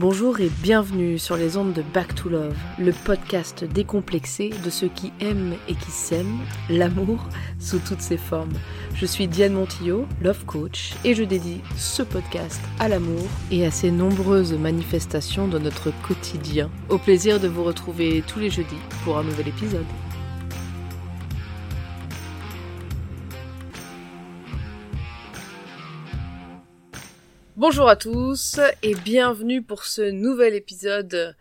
Bonjour et bienvenue sur les ondes de Back to Love, le podcast décomplexé de ceux qui aiment et qui s'aiment l'amour sous toutes ses formes. Je suis Diane Montillot, Love Coach, et je dédie ce podcast à l'amour et à ses nombreuses manifestations de notre quotidien. Au plaisir de vous retrouver tous les jeudis pour un nouvel épisode. Bonjour à tous et bienvenue pour ce nouvel épisode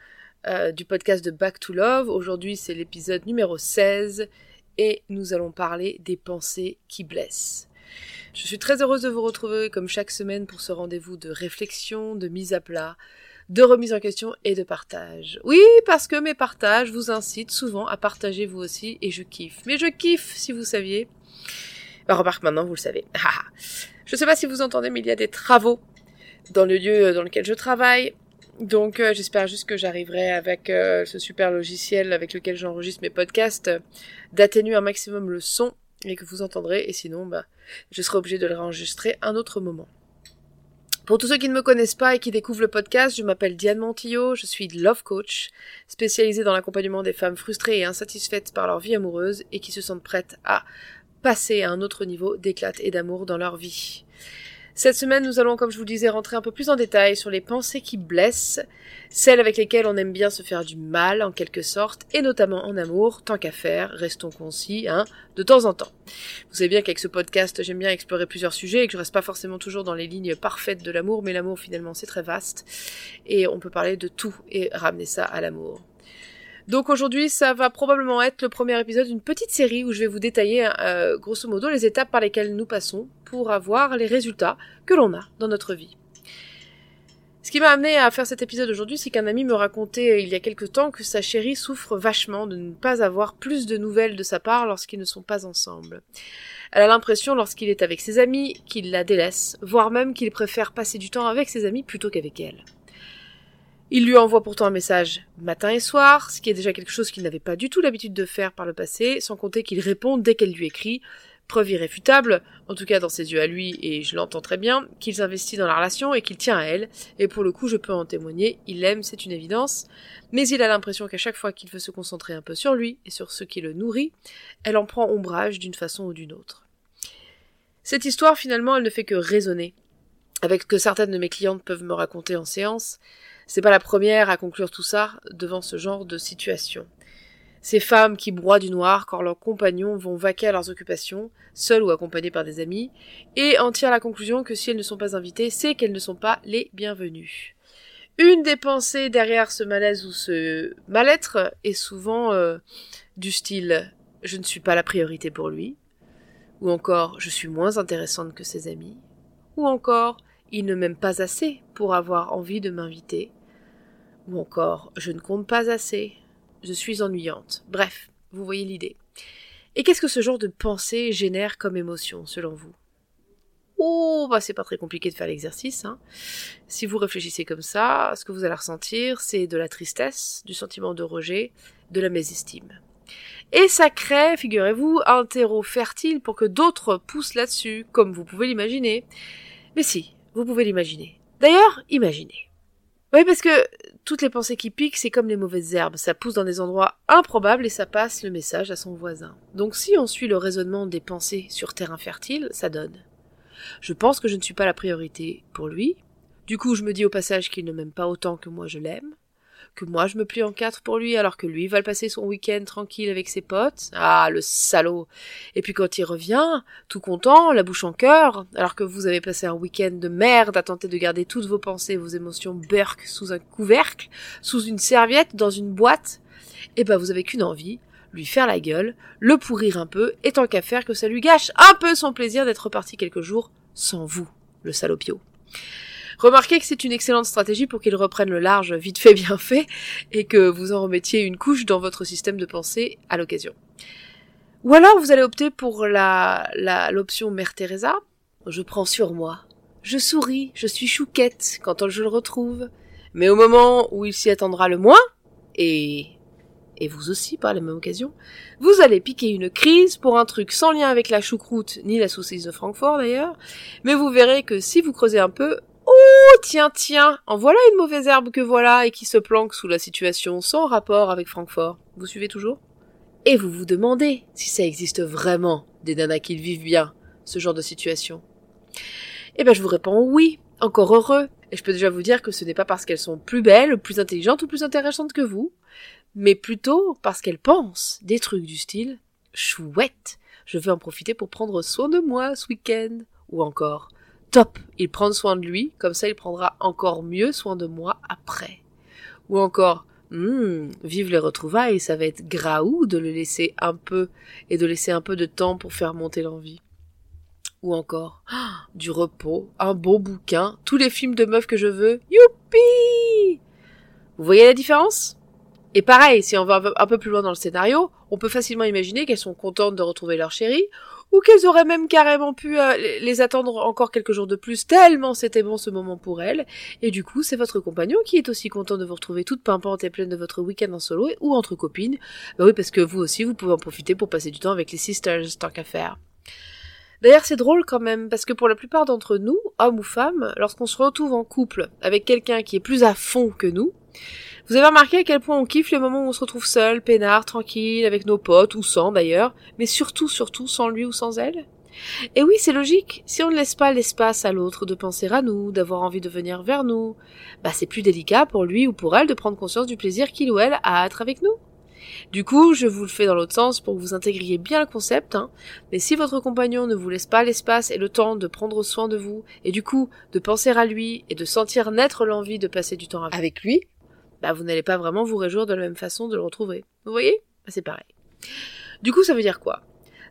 euh, du podcast de Back to Love. Aujourd'hui c'est l'épisode numéro 16 et nous allons parler des pensées qui blessent. Je suis très heureuse de vous retrouver comme chaque semaine pour ce rendez-vous de réflexion, de mise à plat, de remise en question et de partage. Oui, parce que mes partages vous incitent souvent à partager vous aussi et je kiffe. Mais je kiffe si vous saviez. Bah, remarque maintenant, vous le savez. je sais pas si vous entendez, mais il y a des travaux dans le lieu dans lequel je travaille. Donc euh, j'espère juste que j'arriverai avec euh, ce super logiciel avec lequel j'enregistre mes podcasts d'atténuer un maximum le son et que vous entendrez et sinon bah je serai obligé de le réenregistrer un autre moment. Pour tous ceux qui ne me connaissent pas et qui découvrent le podcast, je m'appelle Diane Montillot, je suis love coach, spécialisée dans l'accompagnement des femmes frustrées et insatisfaites par leur vie amoureuse et qui se sentent prêtes à passer à un autre niveau d'éclat et d'amour dans leur vie. Cette semaine, nous allons, comme je vous disais, rentrer un peu plus en détail sur les pensées qui blessent, celles avec lesquelles on aime bien se faire du mal, en quelque sorte, et notamment en amour, tant qu'à faire, restons concis, hein, de temps en temps. Vous savez bien qu'avec ce podcast, j'aime bien explorer plusieurs sujets et que je reste pas forcément toujours dans les lignes parfaites de l'amour, mais l'amour, finalement, c'est très vaste, et on peut parler de tout et ramener ça à l'amour. Donc aujourd'hui, ça va probablement être le premier épisode d'une petite série où je vais vous détailler euh, grosso modo les étapes par lesquelles nous passons pour avoir les résultats que l'on a dans notre vie. Ce qui m'a amené à faire cet épisode aujourd'hui, c'est qu'un ami me racontait euh, il y a quelque temps que sa chérie souffre vachement de ne pas avoir plus de nouvelles de sa part lorsqu'ils ne sont pas ensemble. Elle a l'impression lorsqu'il est avec ses amis qu'il la délaisse, voire même qu'il préfère passer du temps avec ses amis plutôt qu'avec elle. Il lui envoie pourtant un message matin et soir, ce qui est déjà quelque chose qu'il n'avait pas du tout l'habitude de faire par le passé, sans compter qu'il répond dès qu'elle lui écrit, preuve irréfutable, en tout cas dans ses yeux à lui, et je l'entends très bien, qu'il s'investit dans la relation et qu'il tient à elle, et pour le coup je peux en témoigner, il l'aime, c'est une évidence, mais il a l'impression qu'à chaque fois qu'il veut se concentrer un peu sur lui et sur ce qui le nourrit, elle en prend ombrage d'une façon ou d'une autre. Cette histoire finalement elle ne fait que résonner avec ce que certaines de mes clientes peuvent me raconter en séance, c'est pas la première à conclure tout ça devant ce genre de situation. Ces femmes qui broient du noir quand leurs compagnons vont vaquer à leurs occupations, seules ou accompagnées par des amis, et en tirent la conclusion que si elles ne sont pas invitées, c'est qu'elles ne sont pas les bienvenues. Une des pensées derrière ce malaise ou ce mal-être est souvent euh, du style je ne suis pas la priorité pour lui, ou encore je suis moins intéressante que ses amis, ou encore il ne m'aime pas assez pour avoir envie de m'inviter, ou encore je ne compte pas assez, je suis ennuyante. Bref, vous voyez l'idée. Et qu'est-ce que ce genre de pensée génère comme émotion, selon vous? Oh, bah c'est pas très compliqué de faire l'exercice. Hein. Si vous réfléchissez comme ça, ce que vous allez ressentir, c'est de la tristesse, du sentiment de rejet, de la mésestime. Et ça crée, figurez-vous, un terreau fertile pour que d'autres poussent là-dessus, comme vous pouvez l'imaginer. Mais si, vous pouvez l'imaginer. D'ailleurs, imaginez. Oui, parce que toutes les pensées qui piquent, c'est comme les mauvaises herbes, ça pousse dans des endroits improbables et ça passe le message à son voisin. Donc si on suit le raisonnement des pensées sur terrain fertile, ça donne. Je pense que je ne suis pas la priorité pour lui. Du coup, je me dis au passage qu'il ne m'aime pas autant que moi je l'aime que moi je me plie en quatre pour lui alors que lui va le passer son week-end tranquille avec ses potes. Ah, le salaud. Et puis quand il revient, tout content, la bouche en cœur, alors que vous avez passé un week-end de merde à tenter de garder toutes vos pensées, vos émotions burk sous un couvercle, sous une serviette, dans une boîte, eh ben vous avez qu'une envie, lui faire la gueule, le pourrir un peu, et tant qu'à faire que ça lui gâche un peu son plaisir d'être reparti quelques jours sans vous, le salopio. Remarquez que c'est une excellente stratégie pour qu'il reprenne le large vite fait bien fait et que vous en remettiez une couche dans votre système de pensée à l'occasion. Ou alors vous allez opter pour la, l'option Mère Teresa. Je prends sur moi. Je souris, je suis chouquette quand je le retrouve. Mais au moment où il s'y attendra le moins, et et vous aussi par la même occasion, vous allez piquer une crise pour un truc sans lien avec la choucroute ni la saucisse de Francfort d'ailleurs, mais vous verrez que si vous creusez un peu, tiens, tiens, en voilà une mauvaise herbe que voilà et qui se planque sous la situation sans rapport avec Francfort. Vous suivez toujours? Et vous vous demandez si ça existe vraiment des nanas qui vivent bien, ce genre de situation. Eh ben je vous réponds oui, encore heureux. Et je peux déjà vous dire que ce n'est pas parce qu'elles sont plus belles, plus intelligentes ou plus intéressantes que vous, mais plutôt parce qu'elles pensent des trucs du style chouette, je vais en profiter pour prendre soin de moi ce week-end. Ou encore, top, il prend soin de lui, comme ça il prendra encore mieux soin de moi après. Ou encore, hmm, vive les retrouvailles, ça va être graou de le laisser un peu et de laisser un peu de temps pour faire monter l'envie. Ou encore, du repos, un bon bouquin, tous les films de meufs que je veux, youpi! Vous voyez la différence? Et pareil, si on va un peu plus loin dans le scénario, on peut facilement imaginer qu'elles sont contentes de retrouver leur chéri, ou qu'elles auraient même carrément pu euh, les attendre encore quelques jours de plus, tellement c'était bon ce moment pour elles. Et du coup, c'est votre compagnon qui est aussi content de vous retrouver toute pimpante et pleine de votre week-end en solo ou entre copines. Bah oui, parce que vous aussi, vous pouvez en profiter pour passer du temps avec les sisters, tant qu'à faire. D'ailleurs, c'est drôle quand même, parce que pour la plupart d'entre nous, hommes ou femmes, lorsqu'on se retrouve en couple avec quelqu'un qui est plus à fond que nous, vous avez remarqué à quel point on kiffe les moments où on se retrouve seul, peinard, tranquille, avec nos potes, ou sans d'ailleurs, mais surtout, surtout sans lui ou sans elle? Et oui, c'est logique, si on ne laisse pas l'espace à l'autre de penser à nous, d'avoir envie de venir vers nous, bah c'est plus délicat pour lui ou pour elle de prendre conscience du plaisir qu'il ou elle a à être avec nous. Du coup, je vous le fais dans l'autre sens pour que vous intégriez bien le concept, hein. mais si votre compagnon ne vous laisse pas l'espace et le temps de prendre soin de vous, et du coup de penser à lui et de sentir naître l'envie de passer du temps avec lui, bah vous n'allez pas vraiment vous réjouir de la même façon de le retrouver. Vous voyez? Bah, C'est pareil. Du coup, ça veut dire quoi?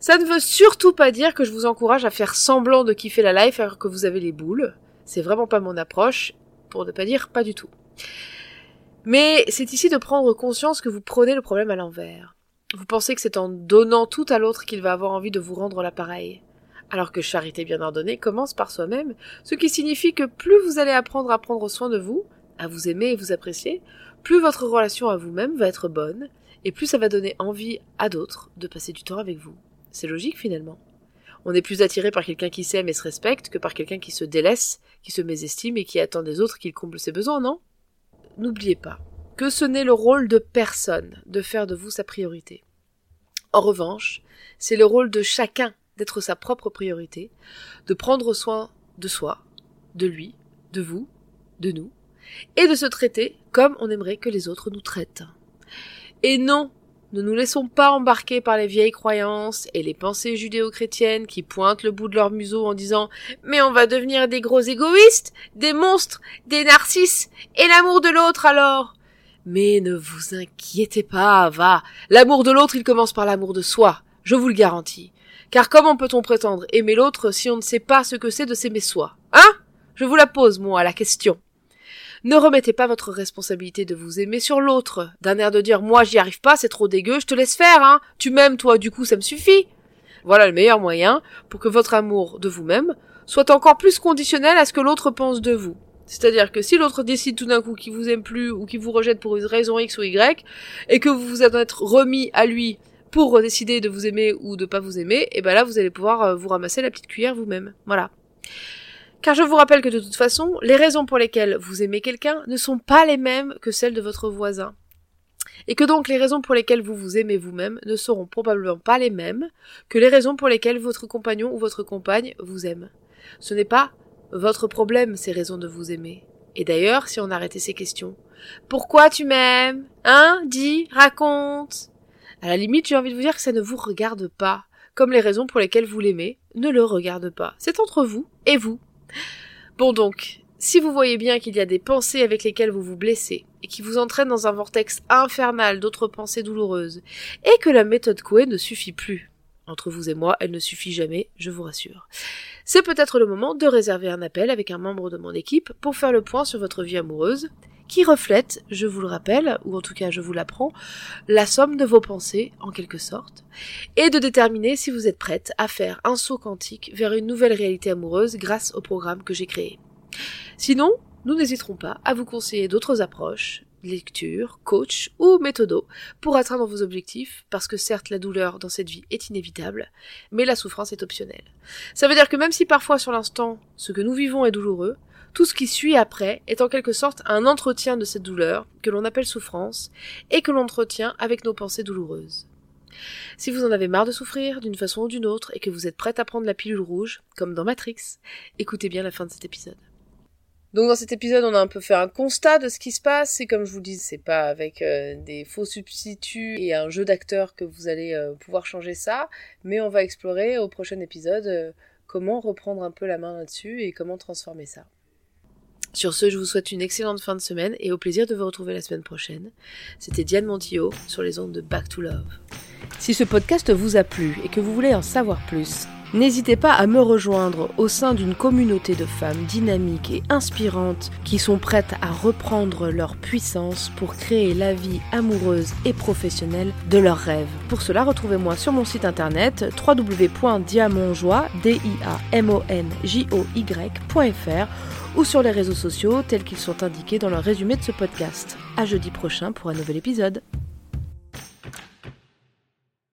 Ça ne veut surtout pas dire que je vous encourage à faire semblant de kiffer la life alors que vous avez les boules. C'est vraiment pas mon approche, pour ne pas dire pas du tout. Mais c'est ici de prendre conscience que vous prenez le problème à l'envers. Vous pensez que c'est en donnant tout à l'autre qu'il va avoir envie de vous rendre l'appareil. Alors que charité bien ordonnée commence par soi-même, ce qui signifie que plus vous allez apprendre à prendre soin de vous, à vous aimer et vous apprécier, plus votre relation à vous-même va être bonne, et plus ça va donner envie à d'autres de passer du temps avec vous. C'est logique finalement. On est plus attiré par quelqu'un qui s'aime et se respecte que par quelqu'un qui se délaisse, qui se mésestime et qui attend des autres qu'il comble ses besoins, non? N'oubliez pas que ce n'est le rôle de personne de faire de vous sa priorité. En revanche, c'est le rôle de chacun d'être sa propre priorité, de prendre soin de soi, de lui, de vous, de nous, et de se traiter comme on aimerait que les autres nous traitent. Et non, ne nous laissons pas embarquer par les vieilles croyances et les pensées judéo-chrétiennes qui pointent le bout de leur museau en disant Mais on va devenir des gros égoïstes, des monstres, des narcisses, et l'amour de l'autre alors Mais ne vous inquiétez pas, va. L'amour de l'autre, il commence par l'amour de soi, je vous le garantis. Car comment peut-on prétendre aimer l'autre si on ne sait pas ce que c'est de s'aimer soi? Hein? Je vous la pose, moi, la question. Ne remettez pas votre responsabilité de vous aimer sur l'autre, d'un air de dire moi j'y arrive pas, c'est trop dégueu, je te laisse faire, hein. Tu m'aimes toi, du coup ça me suffit. Voilà le meilleur moyen pour que votre amour de vous-même soit encore plus conditionnel à ce que l'autre pense de vous. C'est-à-dire que si l'autre décide tout d'un coup qu'il vous aime plus ou qu'il vous rejette pour une raison X ou Y, et que vous vous êtes remis à lui pour décider de vous aimer ou de pas vous aimer, et ben là vous allez pouvoir euh, vous ramasser la petite cuillère vous-même. Voilà. Car je vous rappelle que de toute façon, les raisons pour lesquelles vous aimez quelqu'un ne sont pas les mêmes que celles de votre voisin. Et que donc les raisons pour lesquelles vous vous aimez vous-même ne seront probablement pas les mêmes que les raisons pour lesquelles votre compagnon ou votre compagne vous aime. Ce n'est pas votre problème ces raisons de vous aimer. Et d'ailleurs, si on arrêtait ces questions, pourquoi tu m'aimes Hein Dis, raconte. À la limite, j'ai envie de vous dire que ça ne vous regarde pas, comme les raisons pour lesquelles vous l'aimez ne le regardent pas. C'est entre vous et vous. Bon donc, si vous voyez bien qu'il y a des pensées avec lesquelles vous vous blessez, et qui vous entraînent dans un vortex infernal d'autres pensées douloureuses, et que la méthode Coué ne suffit plus, entre vous et moi, elle ne suffit jamais, je vous rassure. C'est peut-être le moment de réserver un appel avec un membre de mon équipe pour faire le point sur votre vie amoureuse, qui reflète, je vous le rappelle, ou en tout cas je vous l'apprends, la somme de vos pensées, en quelque sorte, et de déterminer si vous êtes prête à faire un saut quantique vers une nouvelle réalité amoureuse grâce au programme que j'ai créé. Sinon, nous n'hésiterons pas à vous conseiller d'autres approches, lecture, coach ou méthodo pour atteindre vos objectifs, parce que certes la douleur dans cette vie est inévitable, mais la souffrance est optionnelle. Ça veut dire que même si parfois sur l'instant ce que nous vivons est douloureux, tout ce qui suit après est en quelque sorte un entretien de cette douleur, que l'on appelle souffrance, et que l'on entretient avec nos pensées douloureuses. Si vous en avez marre de souffrir d'une façon ou d'une autre et que vous êtes prête à prendre la pilule rouge, comme dans Matrix, écoutez bien la fin de cet épisode. Donc dans cet épisode, on a un peu fait un constat de ce qui se passe. Et comme je vous le dis, c'est pas avec euh, des faux substituts et un jeu d'acteurs que vous allez euh, pouvoir changer ça, mais on va explorer au prochain épisode euh, comment reprendre un peu la main là-dessus et comment transformer ça. Sur ce, je vous souhaite une excellente fin de semaine et au plaisir de vous retrouver la semaine prochaine. C'était Diane Montillo sur les ondes de Back to Love. Si ce podcast vous a plu et que vous voulez en savoir plus, N'hésitez pas à me rejoindre au sein d'une communauté de femmes dynamiques et inspirantes qui sont prêtes à reprendre leur puissance pour créer la vie amoureuse et professionnelle de leurs rêves. Pour cela, retrouvez-moi sur mon site internet www.diamonjoie.fr ou sur les réseaux sociaux tels qu'ils sont indiqués dans le résumé de ce podcast. À jeudi prochain pour un nouvel épisode.